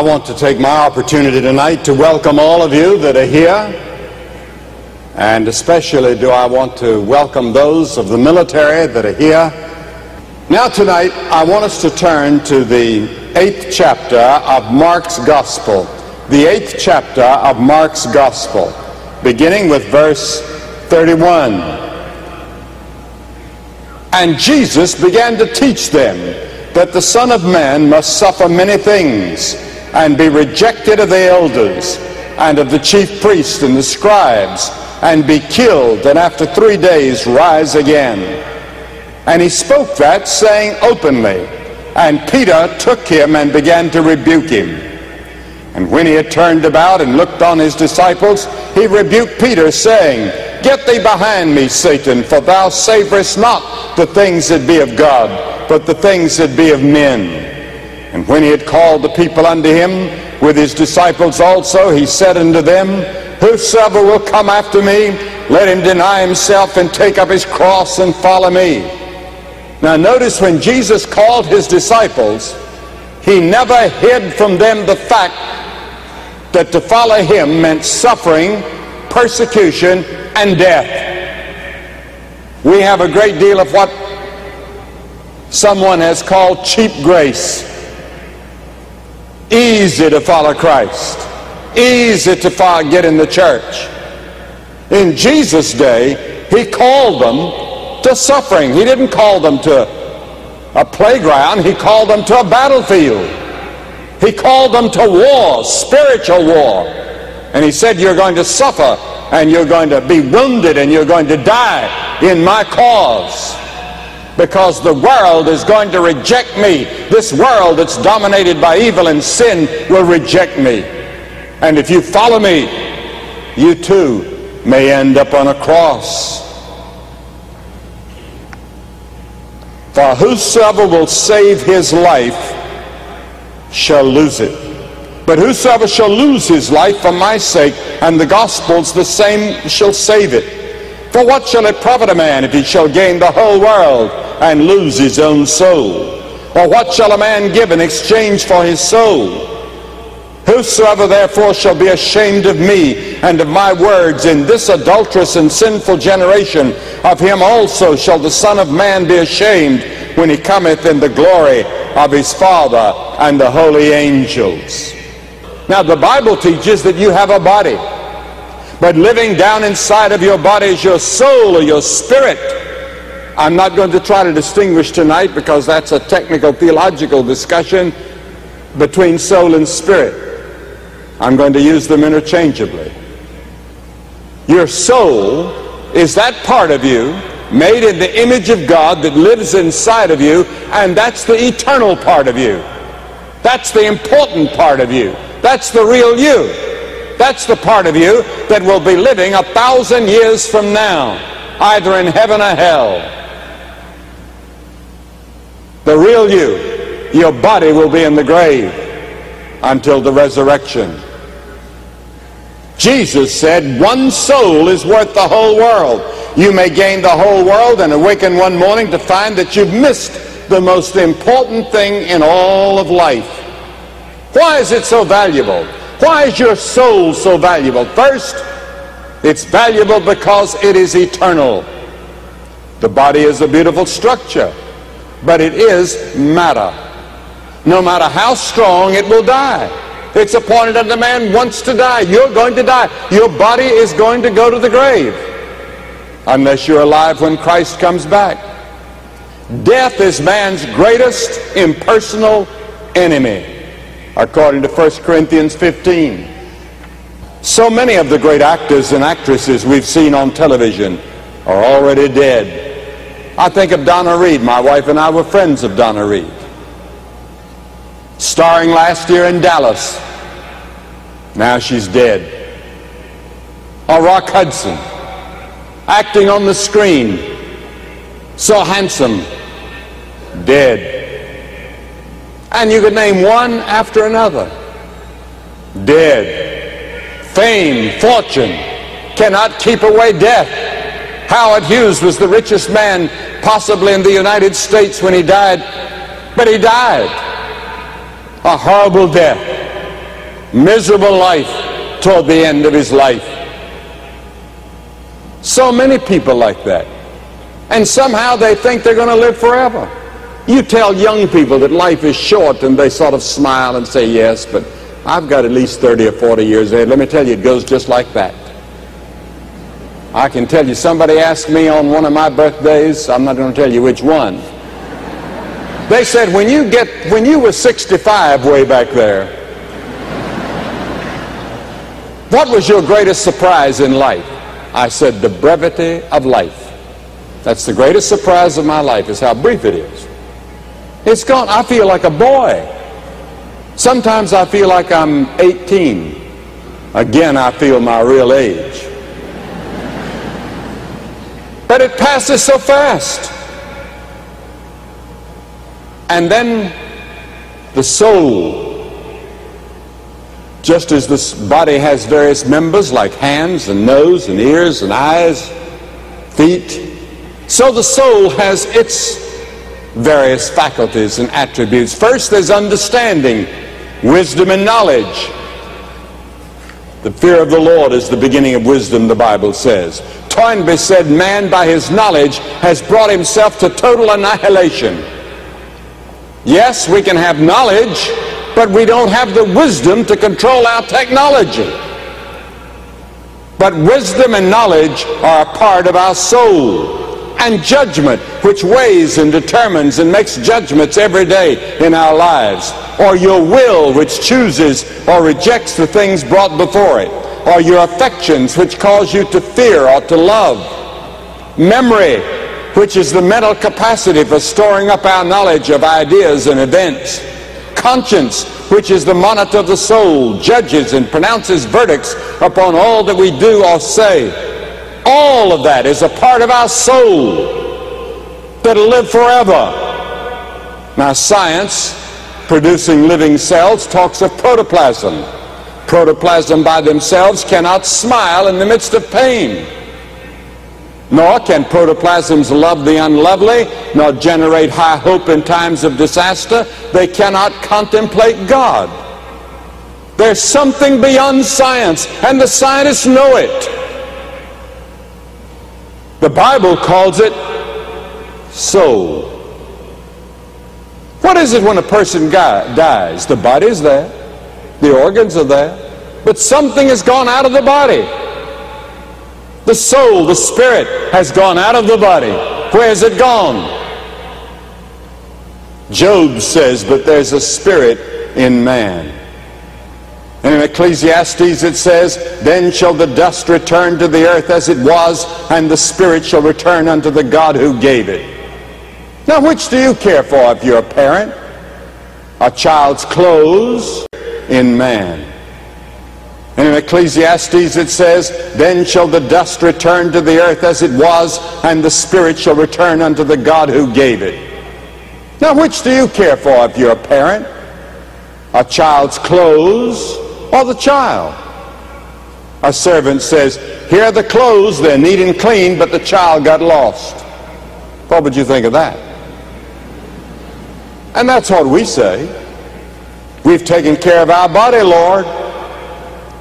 I want to take my opportunity tonight to welcome all of you that are here. And especially do I want to welcome those of the military that are here. Now, tonight, I want us to turn to the eighth chapter of Mark's Gospel. The eighth chapter of Mark's Gospel, beginning with verse 31. And Jesus began to teach them that the Son of Man must suffer many things and be rejected of the elders and of the chief priests and the scribes and be killed and after three days rise again. And he spoke that saying openly. And Peter took him and began to rebuke him. And when he had turned about and looked on his disciples, he rebuked Peter, saying, Get thee behind me, Satan, for thou savorest not the things that be of God, but the things that be of men. And when he had called the people unto him with his disciples also, he said unto them, Whosoever will come after me, let him deny himself and take up his cross and follow me. Now notice when Jesus called his disciples, he never hid from them the fact that to follow him meant suffering, persecution, and death. We have a great deal of what someone has called cheap grace. Easy to follow Christ. Easy to follow, get in the church. In Jesus' day, he called them to suffering. He didn't call them to a playground. He called them to a battlefield. He called them to war, spiritual war. And he said, you're going to suffer and you're going to be wounded and you're going to die in my cause because the world is going to reject me. This world that's dominated by evil and sin will reject me. And if you follow me, you too may end up on a cross. For whosoever will save his life shall lose it. But whosoever shall lose his life for my sake and the gospel's, the same shall save it. For what shall it profit a man if he shall gain the whole world and lose his own soul? Or what shall a man give in exchange for his soul? Whosoever therefore shall be ashamed of me and of my words in this adulterous and sinful generation, of him also shall the Son of Man be ashamed when he cometh in the glory of his Father and the holy angels. Now the Bible teaches that you have a body, but living down inside of your body is your soul or your spirit. I'm not going to try to distinguish tonight because that's a technical theological discussion between soul and spirit. I'm going to use them interchangeably. Your soul is that part of you made in the image of God that lives inside of you, and that's the eternal part of you. That's the important part of you. That's the real you. That's the part of you that will be living a thousand years from now, either in heaven or hell. The real you, your body will be in the grave until the resurrection. Jesus said, one soul is worth the whole world. You may gain the whole world and awaken one morning to find that you've missed the most important thing in all of life. Why is it so valuable? Why is your soul so valuable? First, it's valuable because it is eternal. The body is a beautiful structure, but it is matter. No matter how strong, it will die. It's appointed unto man once to die. You're going to die. Your body is going to go to the grave unless you're alive when Christ comes back. Death is man's greatest impersonal enemy, according to 1 Corinthians 15. So many of the great actors and actresses we've seen on television are already dead. I think of Donna Reed. My wife and I were friends of Donna Reed starring last year in Dallas. Now she's dead. Or Rock Hudson, acting on the screen, so handsome, dead. And you could name one after another. Dead. Fame, fortune cannot keep away death. Howard Hughes was the richest man possibly in the United States when he died, but he died a horrible death. miserable life toward the end of his life. So many people like that. And somehow they think they're going to live forever. You tell young people that life is short and they sort of smile and say, yes, but I've got at least 30 or 40 years ahead. Let me tell you, it goes just like that. I can tell you, somebody asked me on one of my birthdays, I'm not going to tell you which one. They said, when you get, when you were 65 way back there, what was your greatest surprise in life? I said, the brevity of life. That's the greatest surprise of my life, is how brief it is. It's gone. I feel like a boy. Sometimes I feel like I'm 18. Again, I feel my real age. But it passes so fast. And then the soul just as this body has various members like hands and nose and ears and eyes, feet, so the soul has its various faculties and attributes. First, there's understanding, wisdom, and knowledge. The fear of the Lord is the beginning of wisdom, the Bible says. Toynbee said, Man by his knowledge has brought himself to total annihilation. Yes, we can have knowledge, but we don't have the wisdom to control our technology. But wisdom and knowledge are a part of our soul. And judgment, which weighs and determines and makes judgments every day in our lives. Or your will, which chooses or rejects the things brought before it. Or your affections, which cause you to fear or to love. Memory, which is the mental capacity for storing up our knowledge of ideas and events conscience, which is the monitor of the soul, judges and pronounces verdicts upon all that we do or say. All of that is a part of our soul that'll live forever. Now, science, producing living cells, talks of protoplasm. Protoplasm by themselves cannot smile in the midst of pain. Nor can protoplasms love the unlovely, nor generate high hope in times of disaster. They cannot contemplate God. There's something beyond science, and the scientists know it. The Bible calls it soul. What is it when a person dies? The body is there, the organs are there, but something has gone out of the body. The soul, the spirit, has gone out of the body. Where has it gone? Job says, but there's a spirit in man. And in Ecclesiastes it says, Then shall the dust return to the earth as it was, and the spirit shall return unto the God who gave it. Now, which do you care for if you're a parent? A child's clothes in man. And in Ecclesiastes it says, Then shall the dust return to the earth as it was, and the spirit shall return unto the God who gave it. Now, which do you care for if you're a parent? A child's clothes or the child? A servant says, Here are the clothes, they're neat and clean, but the child got lost. What would you think of that? And that's what we say. We've taken care of our body, Lord.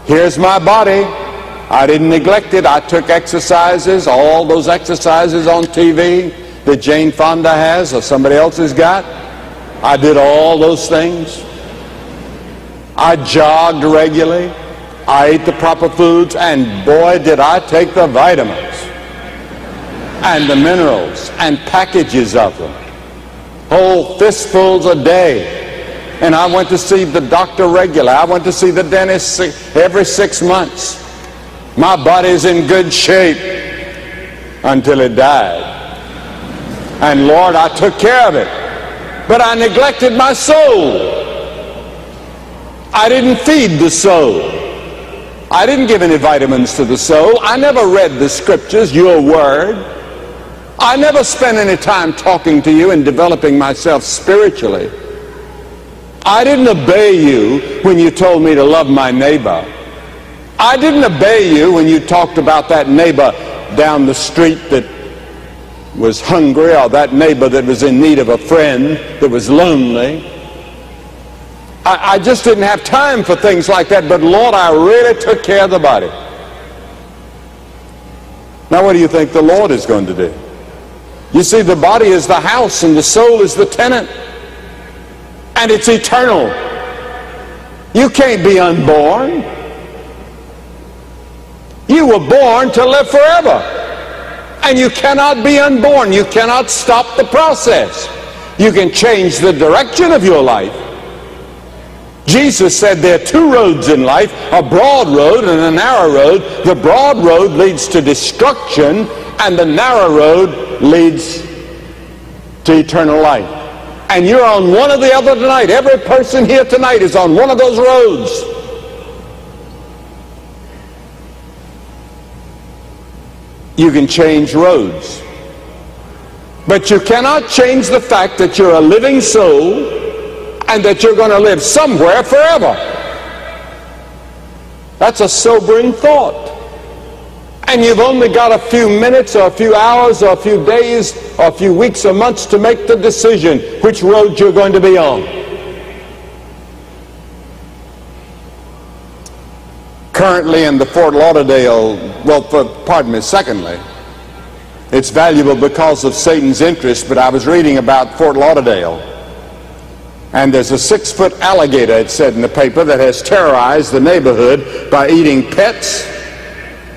Here's my body. I didn't neglect it. I took exercises, all those exercises on TV that Jane Fonda has or somebody else has got. I did all those things. I jogged regularly. I ate the proper foods, and boy, did I take the vitamins and the minerals and packages of them. Whole fistfuls a day. And I went to see the doctor regularly. I went to see the dentist every six months. My body's in good shape until it died. And Lord, I took care of it. But I neglected my soul. I didn't feed the soul. I didn't give any vitamins to the soul. I never read the scriptures, your word. I never spent any time talking to you and developing myself spiritually. I didn't obey you when you told me to love my neighbor. I didn't obey you when you talked about that neighbor down the street that was hungry or that neighbor that was in need of a friend that was lonely. I, I just didn't have time for things like that, but Lord, I really took care of the body. Now, what do you think the Lord is going to do? You see, the body is the house and the soul is the tenant. And it's eternal. You can't be unborn. You were born to live forever. And you cannot be unborn. You cannot stop the process. You can change the direction of your life. Jesus said there are two roads in life, a broad road and a narrow road. The broad road leads to destruction and the narrow road leads to eternal life. And you're on one or the other tonight. Every person here tonight is on one of those roads. You can change roads. But you cannot change the fact that you're a living soul and that you're going to live somewhere forever. That's a sobering thought. And you've only got a few minutes or a few hours or a few days or a few weeks or months to make the decision which road you're going to be on. Currently in the Fort Lauderdale, well, for, pardon me, secondly, it's valuable because of Satan's interest, but I was reading about Fort Lauderdale. And there's a six foot alligator, it said in the paper, that has terrorized the neighborhood by eating pets,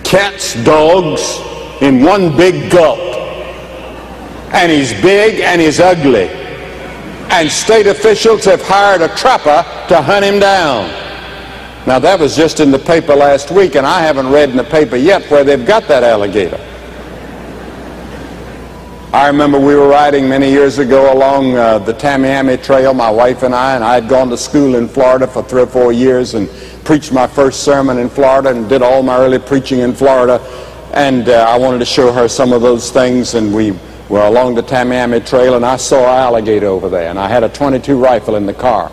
cats, dogs in one big gulp. And he's big and he's ugly. And state officials have hired a trapper to hunt him down. Now, that was just in the paper last week, and I haven't read in the paper yet where they've got that alligator. I remember we were riding many years ago along uh, the Tamiami Trail, my wife and I, and I had gone to school in Florida for three or four years and preached my first sermon in Florida and did all my early preaching in Florida. And uh, I wanted to show her some of those things, and we were along the Tamiami Trail, and I saw an alligator over there, and I had a 22 rifle in the car.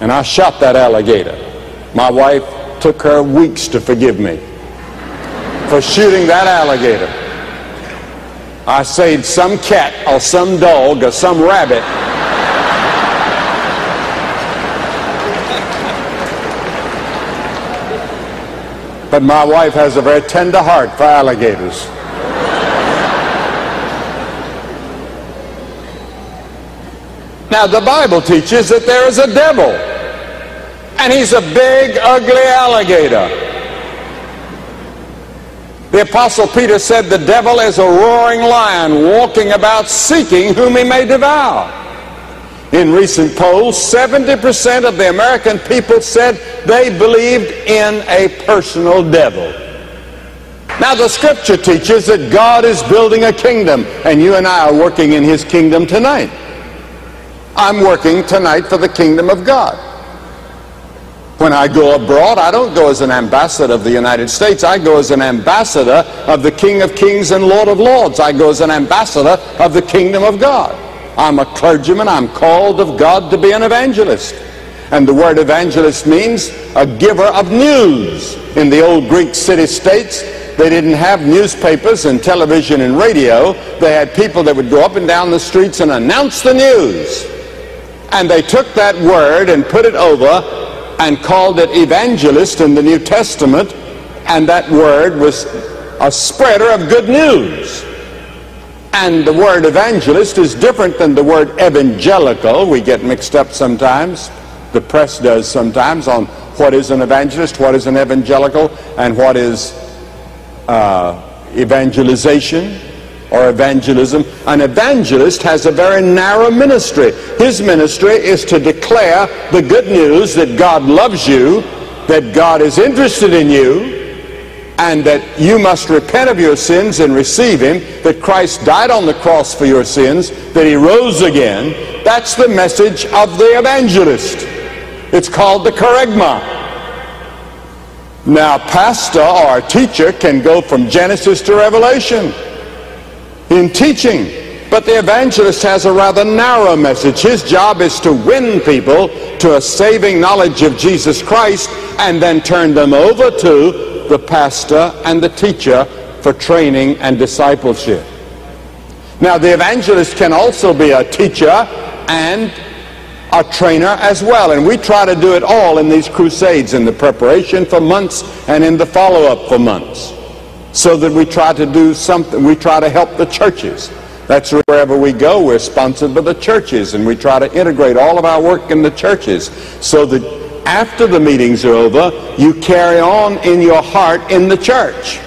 And I shot that alligator. My wife took her weeks to forgive me for shooting that alligator. I saved some cat or some dog or some rabbit. But my wife has a very tender heart for alligators. Now, the Bible teaches that there is a devil and he's a big, ugly alligator. The Apostle Peter said the devil is a roaring lion walking about seeking whom he may devour. In recent polls, 70% of the American people said they believed in a personal devil. Now, the scripture teaches that God is building a kingdom, and you and I are working in his kingdom tonight. I'm working tonight for the kingdom of God. When I go abroad, I don't go as an ambassador of the United States. I go as an ambassador of the King of Kings and Lord of Lords. I go as an ambassador of the kingdom of God. I'm a clergyman. I'm called of God to be an evangelist. And the word evangelist means a giver of news. In the old Greek city-states, they didn't have newspapers and television and radio. They had people that would go up and down the streets and announce the news. And they took that word and put it over and called it evangelist in the New Testament, and that word was a spreader of good news. And the word evangelist is different than the word evangelical. We get mixed up sometimes. The press does sometimes on what is an evangelist, what is an evangelical, and what is uh, evangelization or evangelism. An evangelist has a very narrow ministry. His ministry is to declare the good news that God loves you, that God is interested in you, and that you must repent of your sins and receive him, that Christ died on the cross for your sins, that he rose again. That's the message of the evangelist. It's called the kerygma. Now, pastor or teacher can go from Genesis to Revelation in teaching. But the evangelist has a rather narrow message. His job is to win people to a saving knowledge of Jesus Christ and then turn them over to the pastor and the teacher for training and discipleship. Now, the evangelist can also be a teacher and a trainer as well. And we try to do it all in these crusades, in the preparation for months and in the follow-up for months. So that we try to do something, we try to help the churches. That's wherever we go, we're sponsored by the churches, and we try to integrate all of our work in the churches so that after the meetings are over, you carry on in your heart in the church.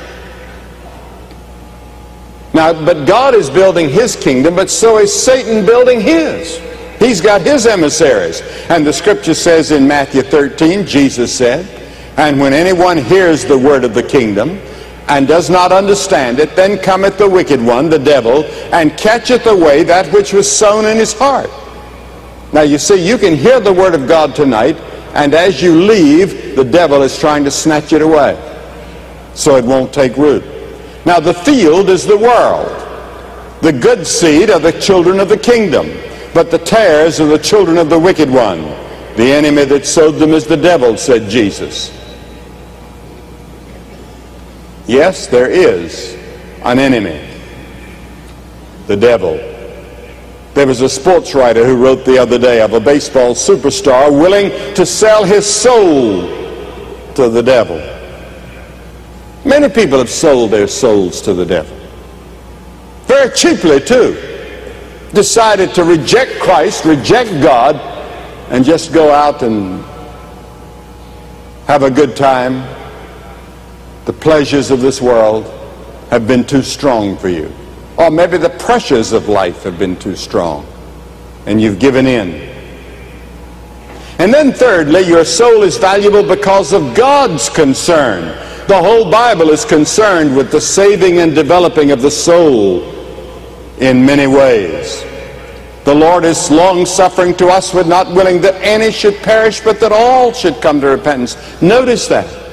Now, but God is building his kingdom, but so is Satan building his. He's got his emissaries. And the scripture says in Matthew 13, Jesus said, And when anyone hears the word of the kingdom and does not understand it, then cometh the wicked one, the devil, and catcheth away that which was sown in his heart. Now you see, you can hear the word of God tonight, and as you leave, the devil is trying to snatch it away so it won't take root. Now the field is the world. The good seed are the children of the kingdom, but the tares are the children of the wicked one. The enemy that sowed them is the devil, said Jesus. Yes, there is an enemy, the devil. There was a sports writer who wrote the other day of a baseball superstar willing to sell his soul to the devil. Many people have sold their souls to the devil. Very cheaply, too. Decided to reject Christ, reject God, and just go out and have a good time. The pleasures of this world have been too strong for you. Or maybe the pressures of life have been too strong, and you've given in. And then thirdly, your soul is valuable because of God's concern. The whole Bible is concerned with the saving and developing of the soul in many ways. The Lord is long suffering to us, with not willing that any should perish, but that all should come to repentance. Notice that.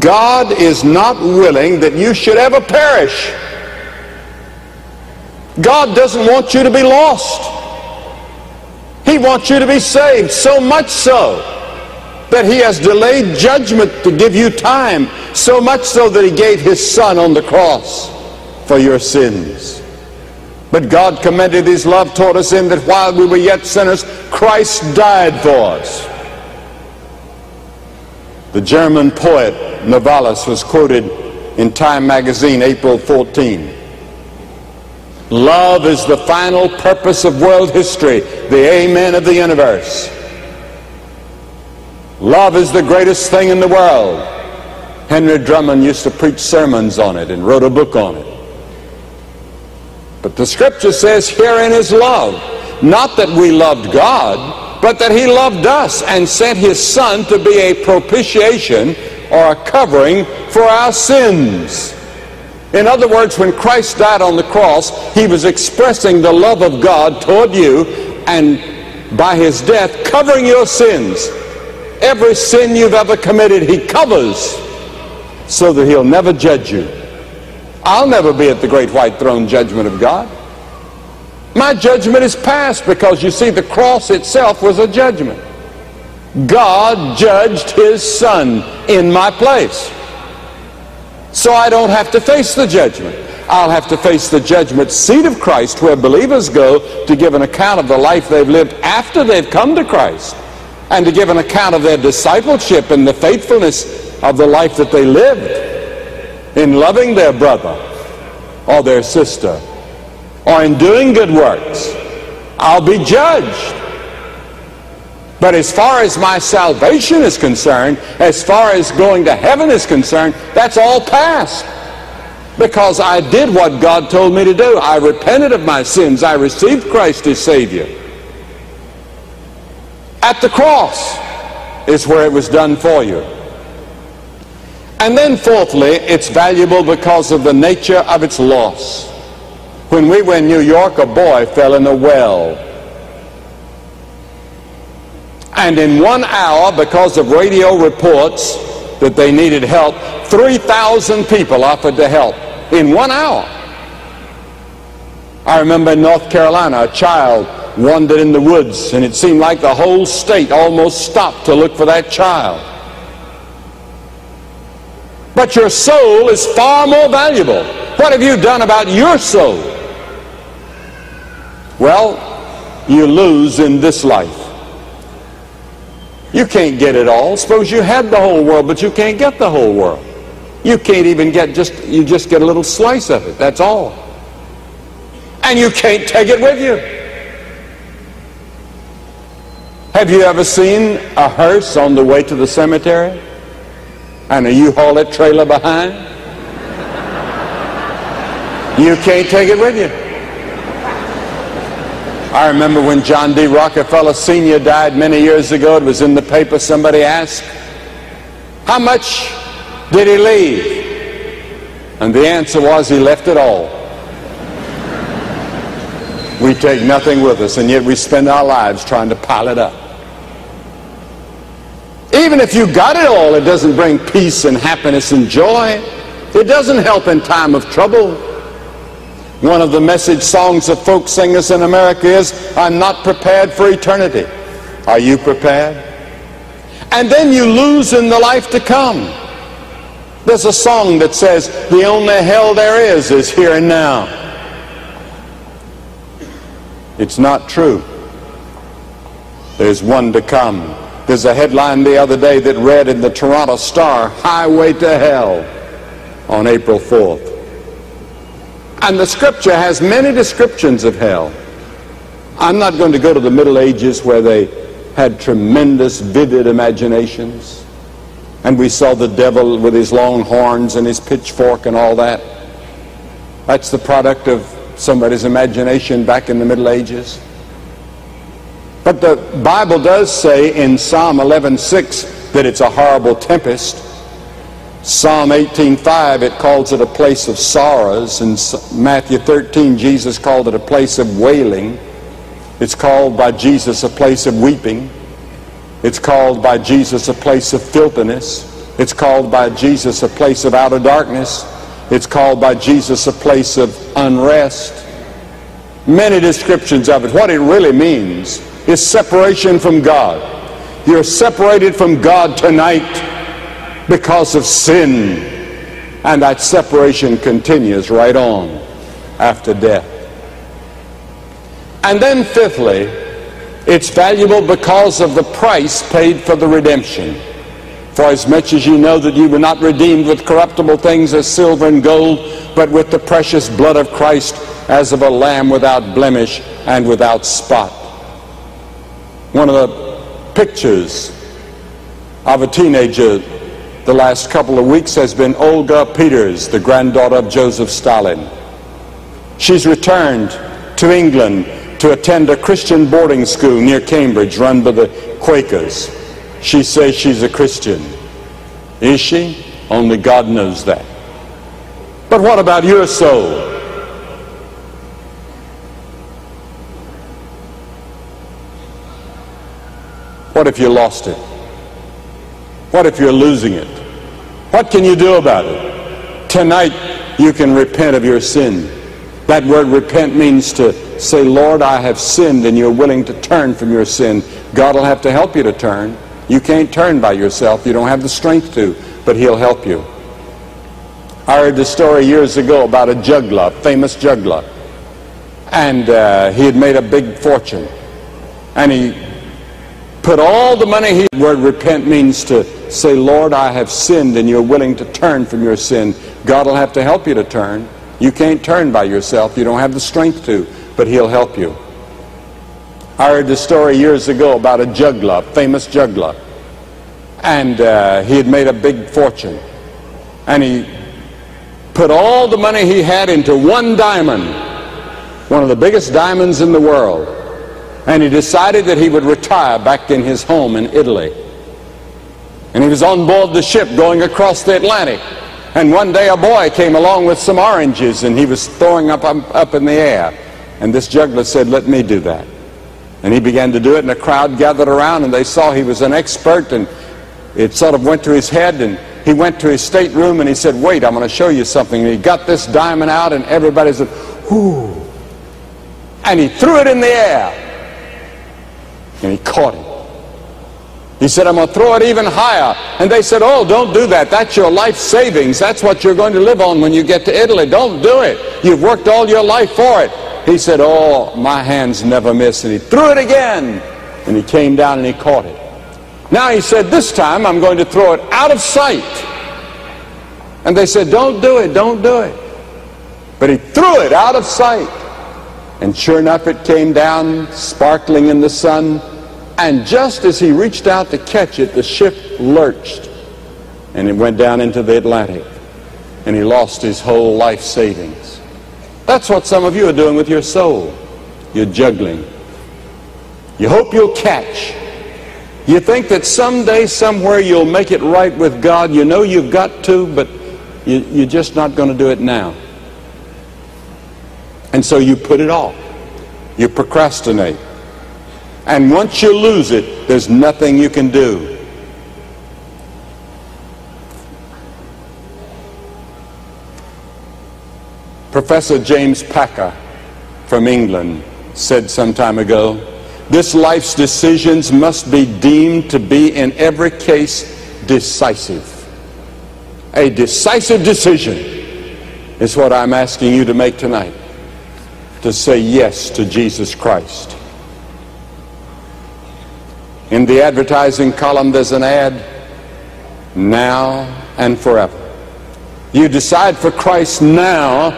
God is not willing that you should ever perish. God doesn't want you to be lost. He wants you to be saved, so much so that he has delayed judgment to give you time, so much so that he gave his son on the cross for your sins. But God commended his love toward us in that while we were yet sinners, Christ died for us. The German poet Novalis was quoted in Time magazine April 14. Love is the final purpose of world history, the amen of the universe. Love is the greatest thing in the world. Henry Drummond used to preach sermons on it and wrote a book on it. But the scripture says herein is love. Not that we loved God, but that he loved us and sent his son to be a propitiation or a covering for our sins. In other words, when Christ died on the cross, he was expressing the love of God toward you and by his death covering your sins. Every sin you've ever committed, he covers so that he'll never judge you. I'll never be at the great white throne judgment of God. My judgment is past because you see, the cross itself was a judgment. God judged his son in my place. So I don't have to face the judgment. I'll have to face the judgment seat of Christ where believers go to give an account of the life they've lived after they've come to Christ and to give an account of their discipleship and the faithfulness of the life that they lived in loving their brother or their sister or in doing good works. I'll be judged. But as far as my salvation is concerned, as far as going to heaven is concerned, that's all past. Because I did what God told me to do. I repented of my sins. I received Christ as Savior. At the cross is where it was done for you. And then fourthly, it's valuable because of the nature of its loss. When we were in New York, a boy fell in a well. And in one hour, because of radio reports that they needed help, 3,000 people offered to help in one hour. I remember in North Carolina, a child wandered in the woods, and it seemed like the whole state almost stopped to look for that child. But your soul is far more valuable. What have you done about your soul? Well, you lose in this life. You can't get it all. Suppose you had the whole world, but you can't get the whole world. You can't even get just, you just get a little slice of it. That's all. And you can't take it with you. Have you ever seen a hearse on the way to the cemetery? And a U-Haul trailer behind? You can't take it with you. I remember when John D. Rockefeller Sr. died many years ago, it was in the paper, somebody asked, how much did he leave? And the answer was he left it all. We take nothing with us, and yet we spend our lives trying to pile it up. Even if you got it all, it doesn't bring peace and happiness and joy. It doesn't help in time of trouble. One of the message songs of folk singers in America is, I'm not prepared for eternity. Are you prepared? And then you lose in the life to come. There's a song that says, the only hell there is is here and now. It's not true. There's one to come. There's a headline the other day that read in the Toronto Star, Highway to Hell, on April 4th. And the scripture has many descriptions of hell. I'm not going to go to the Middle Ages where they had tremendous, vivid imaginations and we saw the devil with his long horns and his pitchfork and all that. That's the product of somebody's imagination back in the Middle Ages. But the Bible does say in Psalm 11:6 that it's a horrible tempest. Psalm 18:5 it calls it a place of sorrows and Matthew 13 Jesus called it a place of wailing. It's called by Jesus a place of weeping. It's called by Jesus a place of filthiness. It's called by Jesus a place of outer darkness. It's called by Jesus a place of unrest. Many descriptions of it. What it really means is separation from God. You're separated from God tonight because of sin. And that separation continues right on after death. And then fifthly, it's valuable because of the price paid for the redemption. For as much as you know that you were not redeemed with corruptible things as silver and gold, but with the precious blood of Christ as of a lamb without blemish and without spot. One of the pictures of a teenager the last couple of weeks has been Olga Peters, the granddaughter of Joseph Stalin. She's returned to England to attend a Christian boarding school near Cambridge run by the Quakers. She says she's a Christian. Is she? Only God knows that. But what about your soul? What if you lost it? What if you're losing it? What can you do about it? Tonight, you can repent of your sin. That word repent means to say, Lord, I have sinned, and you're willing to turn from your sin. God will have to help you to turn. You can't turn by yourself. You don't have the strength to, but he'll help you. I heard the story years ago about a juggler, famous juggler. And uh, he had made a big fortune. And he put all the money he... word repent means to say, Lord, I have sinned, and you're willing to turn from your sin. God will have to help you to turn. You can't turn by yourself. You don't have the strength to, but he'll help you. I heard the story years ago about a juggler, famous juggler. And uh, he had made a big fortune. And he put all the money he had into one diamond, one of the biggest diamonds in the world. And he decided that he would retire back in his home in Italy. And he was on board the ship going across the Atlantic. And one day a boy came along with some oranges and he was throwing up, up, in the air. And this juggler said, let me do that. And he began to do it and a crowd gathered around and they saw he was an expert and it sort of went to his head and he went to his stateroom and he said, wait, I'm going to show you something. And he got this diamond out and everybody said, whoo. And he threw it in the air and he caught it. He said, I'm going to throw it even higher. And they said, oh, don't do that. That's your life savings. That's what you're going to live on when you get to Italy. Don't do it. You've worked all your life for it. He said, oh, my hands never miss. And he threw it again. And he came down and he caught it. Now he said, This time I'm going to throw it out of sight. And they said, Don't do it, don't do it. But he threw it out of sight. And sure enough, it came down sparkling in the sun. And just as he reached out to catch it, the ship lurched and it went down into the Atlantic. And he lost his whole life savings. That's what some of you are doing with your soul. You're juggling. You hope you'll catch. You think that someday, somewhere, you'll make it right with God. You know you've got to, but you, you're just not going to do it now. And so you put it off. You procrastinate. And once you lose it, there's nothing you can do. Professor James Packer from England said some time ago, this life's decisions must be deemed to be in every case decisive. A decisive decision is what I'm asking you to make tonight. To say yes to Jesus Christ. In the advertising column, there's an ad, now and forever. You decide for Christ now,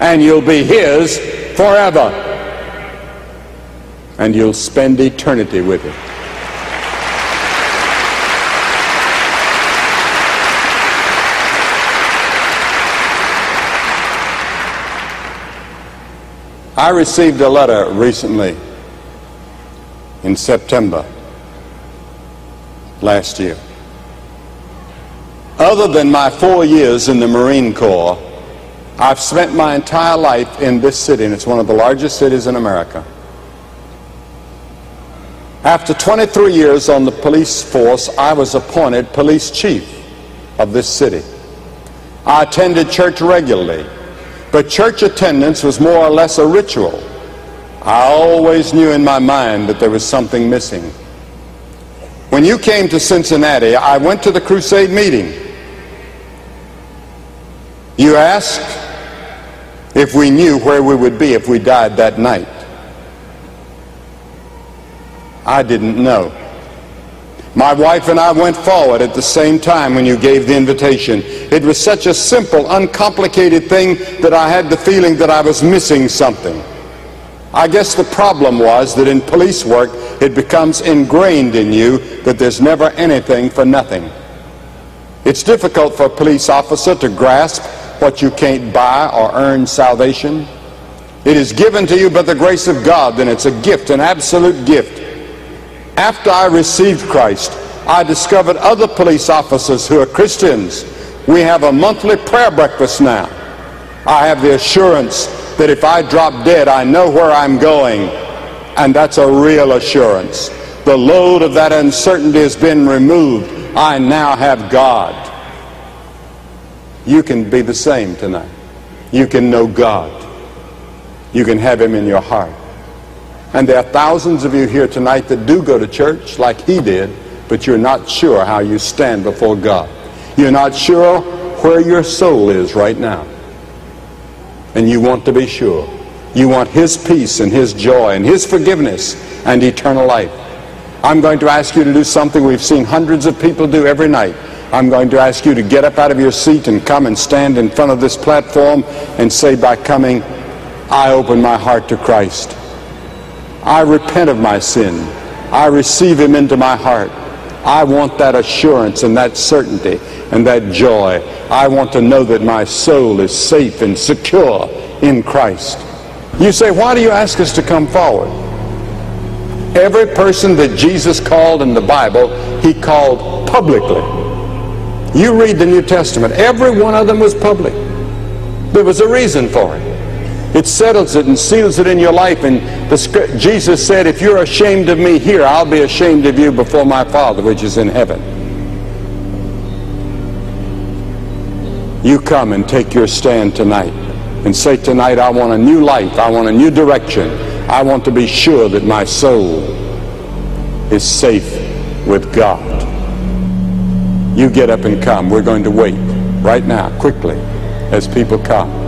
and you'll be His forever and you'll spend eternity with Him. I received a letter recently in September last year. Other than my four years in the Marine Corps, I've spent my entire life in this city, and it's one of the largest cities in America. After 23 years on the police force, I was appointed police chief of this city. I attended church regularly, but church attendance was more or less a ritual. I always knew in my mind that there was something missing. When you came to Cincinnati, I went to the crusade meeting. You asked if we knew where we would be if we died that night. I didn't know. My wife and I went forward at the same time when you gave the invitation. It was such a simple, uncomplicated thing that I had the feeling that I was missing something. I guess the problem was that in police work, it becomes ingrained in you that there's never anything for nothing. It's difficult for a police officer to grasp what you can't buy or earn salvation. It is given to you by the grace of God, and it's a gift, an absolute gift. After I received Christ, I discovered other police officers who are Christians. We have a monthly prayer breakfast now. I have the assurance that if I drop dead, I know where I'm going. And that's a real assurance. The load of that uncertainty has been removed. I now have God. You can be the same tonight. You can know God. You can have Him in your heart. And there are thousands of you here tonight that do go to church like he did, but you're not sure how you stand before God. You're not sure where your soul is right now. And you want to be sure. You want his peace and his joy and his forgiveness and eternal life. I'm going to ask you to do something we've seen hundreds of people do every night. I'm going to ask you to get up out of your seat and come and stand in front of this platform and say by coming, I open my heart to Christ. I repent of my sin. I receive him into my heart. I want that assurance and that certainty and that joy. I want to know that my soul is safe and secure in Christ. You say, why do you ask us to come forward? Every person that Jesus called in the Bible, he called publicly. You read the New Testament, every one of them was public. There was a reason for it. It settles it and seals it in your life. And the, Jesus said, if you're ashamed of me here, I'll be ashamed of you before my Father which is in heaven. You come and take your stand tonight and say tonight, I want a new life. I want a new direction. I want to be sure that my soul is safe with God. You get up and come. We're going to wait right now, quickly, as people come.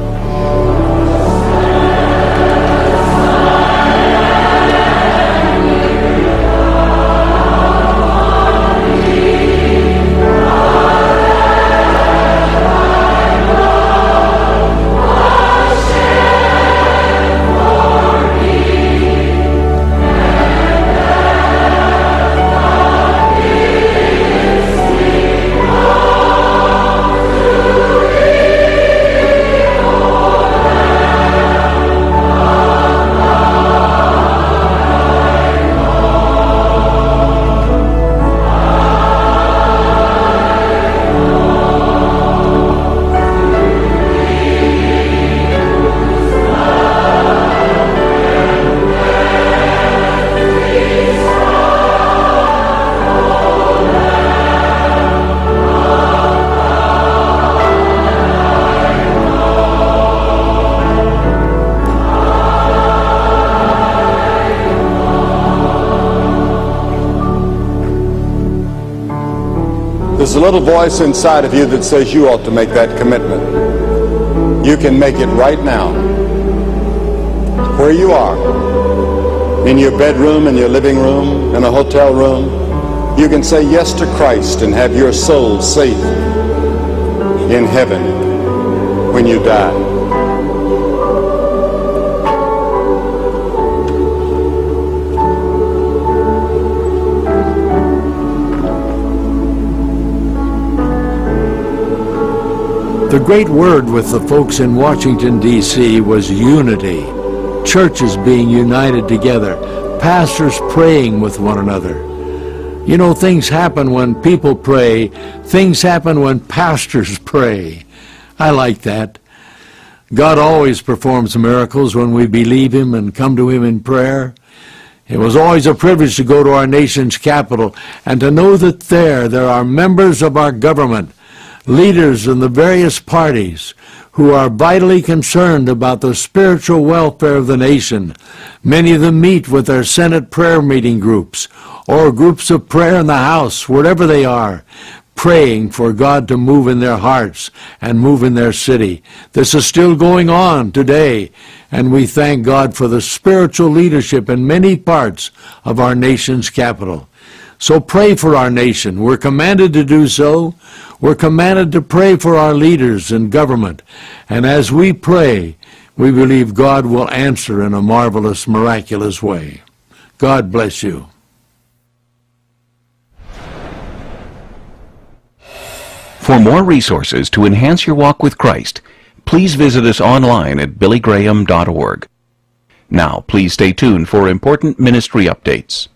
There's a little voice inside of you that says you ought to make that commitment. You can make it right now. Where you are. In your bedroom, in your living room, in a hotel room. You can say yes to Christ and have your soul safe in heaven when you die. The great word with the folks in Washington, D.C. was unity. Churches being united together, pastors praying with one another. You know, things happen when people pray, things happen when pastors pray. I like that. God always performs miracles when we believe Him and come to Him in prayer. It was always a privilege to go to our nation's capital and to know that there, there are members of our government leaders in the various parties who are vitally concerned about the spiritual welfare of the nation. Many of them meet with their Senate prayer meeting groups or groups of prayer in the House, wherever they are, praying for God to move in their hearts and move in their city. This is still going on today, and we thank God for the spiritual leadership in many parts of our nation's capital. So pray for our nation. We're commanded to do so. We're commanded to pray for our leaders and government. And as we pray, we believe God will answer in a marvelous, miraculous way. God bless you. For more resources to enhance your walk with Christ, please visit us online at billygraham.org. Now, please stay tuned for important ministry updates.